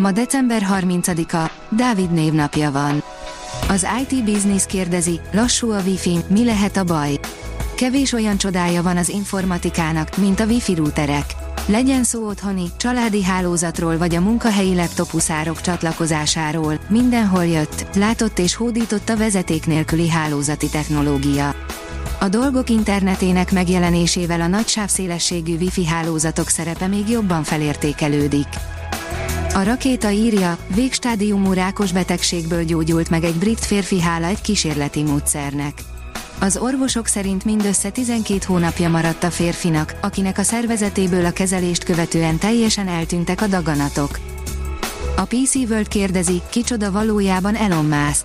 Ma december 30-a, Dávid névnapja van. Az IT Business kérdezi, lassú a Wi-Fi, mi lehet a baj? Kevés olyan csodája van az informatikának, mint a Wi-Fi routerek. Legyen szó otthoni, családi hálózatról vagy a munkahelyi laptopuszárok csatlakozásáról, mindenhol jött, látott és hódított a vezeték nélküli hálózati technológia. A dolgok internetének megjelenésével a nagy sávszélességű Wi-Fi hálózatok szerepe még jobban felértékelődik. A rakéta írja, végstádiumú rákos betegségből gyógyult meg egy brit férfi hála egy kísérleti módszernek. Az orvosok szerint mindössze 12 hónapja maradt a férfinak, akinek a szervezetéből a kezelést követően teljesen eltűntek a daganatok. A PC World kérdezi, kicsoda valójában Elon Musk.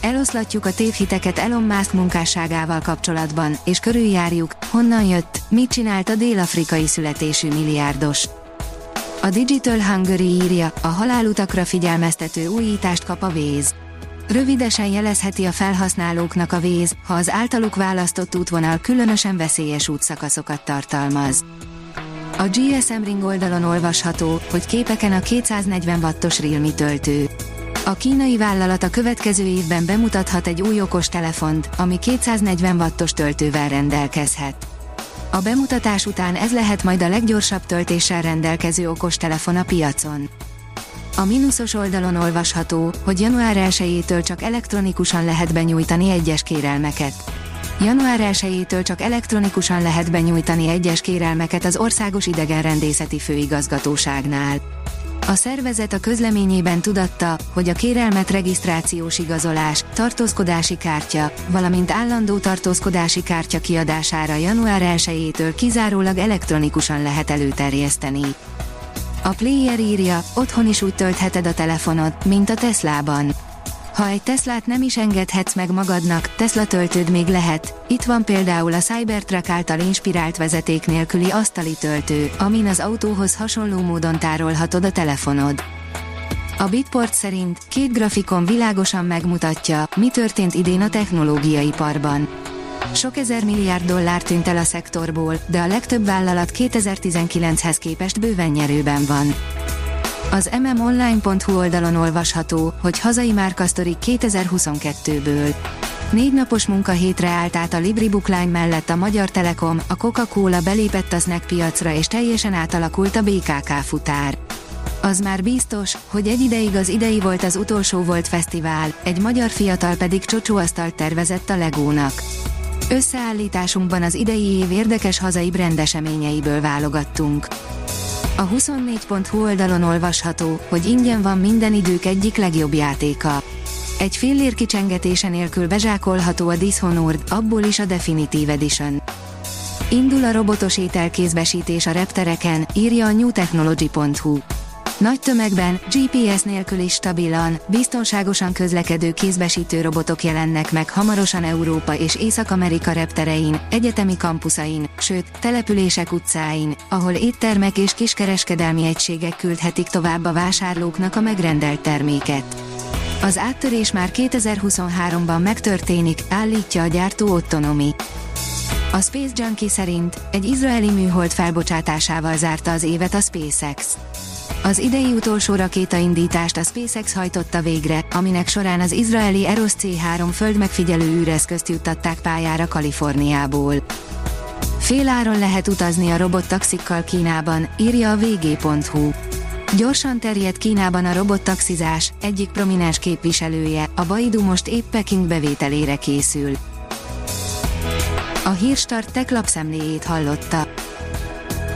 Eloszlatjuk a tévhiteket Elon Musk munkásságával kapcsolatban, és körüljárjuk, honnan jött, mit csinált a dél-afrikai születésű milliárdos. A Digital Hungary írja, a halálutakra figyelmeztető újítást kap a Véz. Rövidesen jelezheti a felhasználóknak a Véz, ha az általuk választott útvonal különösen veszélyes útszakaszokat tartalmaz. A GSM Ring oldalon olvasható, hogy képeken a 240 wattos Realme töltő. A kínai vállalat a következő évben bemutathat egy új okos telefont, ami 240 wattos töltővel rendelkezhet. A bemutatás után ez lehet majd a leggyorsabb töltéssel rendelkező okostelefon a piacon. A mínuszos oldalon olvasható, hogy január 1-től csak elektronikusan lehet benyújtani egyes kérelmeket. Január 1-től csak elektronikusan lehet benyújtani egyes kérelmeket az Országos Idegenrendészeti Főigazgatóságnál. A szervezet a közleményében tudatta, hogy a kérelmet regisztrációs igazolás, tartózkodási kártya, valamint állandó tartózkodási kártya kiadására január 1-től kizárólag elektronikusan lehet előterjeszteni. A player írja, otthon is úgy töltheted a telefonod, mint a Teslában. Ha egy Teslát nem is engedhetsz meg magadnak, Tesla töltőd még lehet. Itt van például a Cybertruck által inspirált vezeték nélküli asztali töltő, amin az autóhoz hasonló módon tárolhatod a telefonod. A Bitport szerint két grafikon világosan megmutatja, mi történt idén a technológiai parban. Sok ezer milliárd dollár tűnt el a szektorból, de a legtöbb vállalat 2019-hez képest bőven nyerőben van. Az mmonline.hu oldalon olvasható, hogy hazai márkasztorik 2022-ből. Négy napos munkahétre állt át a Libri Bookline mellett a Magyar Telekom, a Coca-Cola belépett a snack piacra és teljesen átalakult a BKK futár. Az már biztos, hogy egy ideig az idei volt az utolsó volt fesztivál, egy magyar fiatal pedig csocsóasztalt tervezett a Legónak. Összeállításunkban az idei év érdekes hazai brendeseményeiből válogattunk. A 24.hu oldalon olvasható, hogy ingyen van minden idők egyik legjobb játéka. Egy fillér kicsengetése nélkül bezsákolható a Dishonored, abból is a Definitive Edition. Indul a robotos ételkézbesítés a reptereken, írja a newtechnology.hu. Nagy tömegben, GPS nélkül is stabilan, biztonságosan közlekedő kézbesítő robotok jelennek meg hamarosan Európa és Észak-Amerika repterein, egyetemi kampuszain, sőt, települések utcáin, ahol éttermek és kiskereskedelmi egységek küldhetik tovább a vásárlóknak a megrendelt terméket. Az áttörés már 2023-ban megtörténik, állítja a gyártó Ottonomi. A Space Junkie szerint egy izraeli műhold felbocsátásával zárta az évet a SpaceX. Az idei utolsó rakétaindítást a SpaceX hajtotta végre, aminek során az izraeli Eros C3 földmegfigyelő űreszközt juttatták pályára Kaliforniából. Féláron lehet utazni a robottaxikkal Kínában, írja a vg.hu. Gyorsan terjed Kínában a robottaxizás, egyik prominens képviselője, a Baidu most épp Peking bevételére készül. A Hírstart tech lapszemléjét hallotta.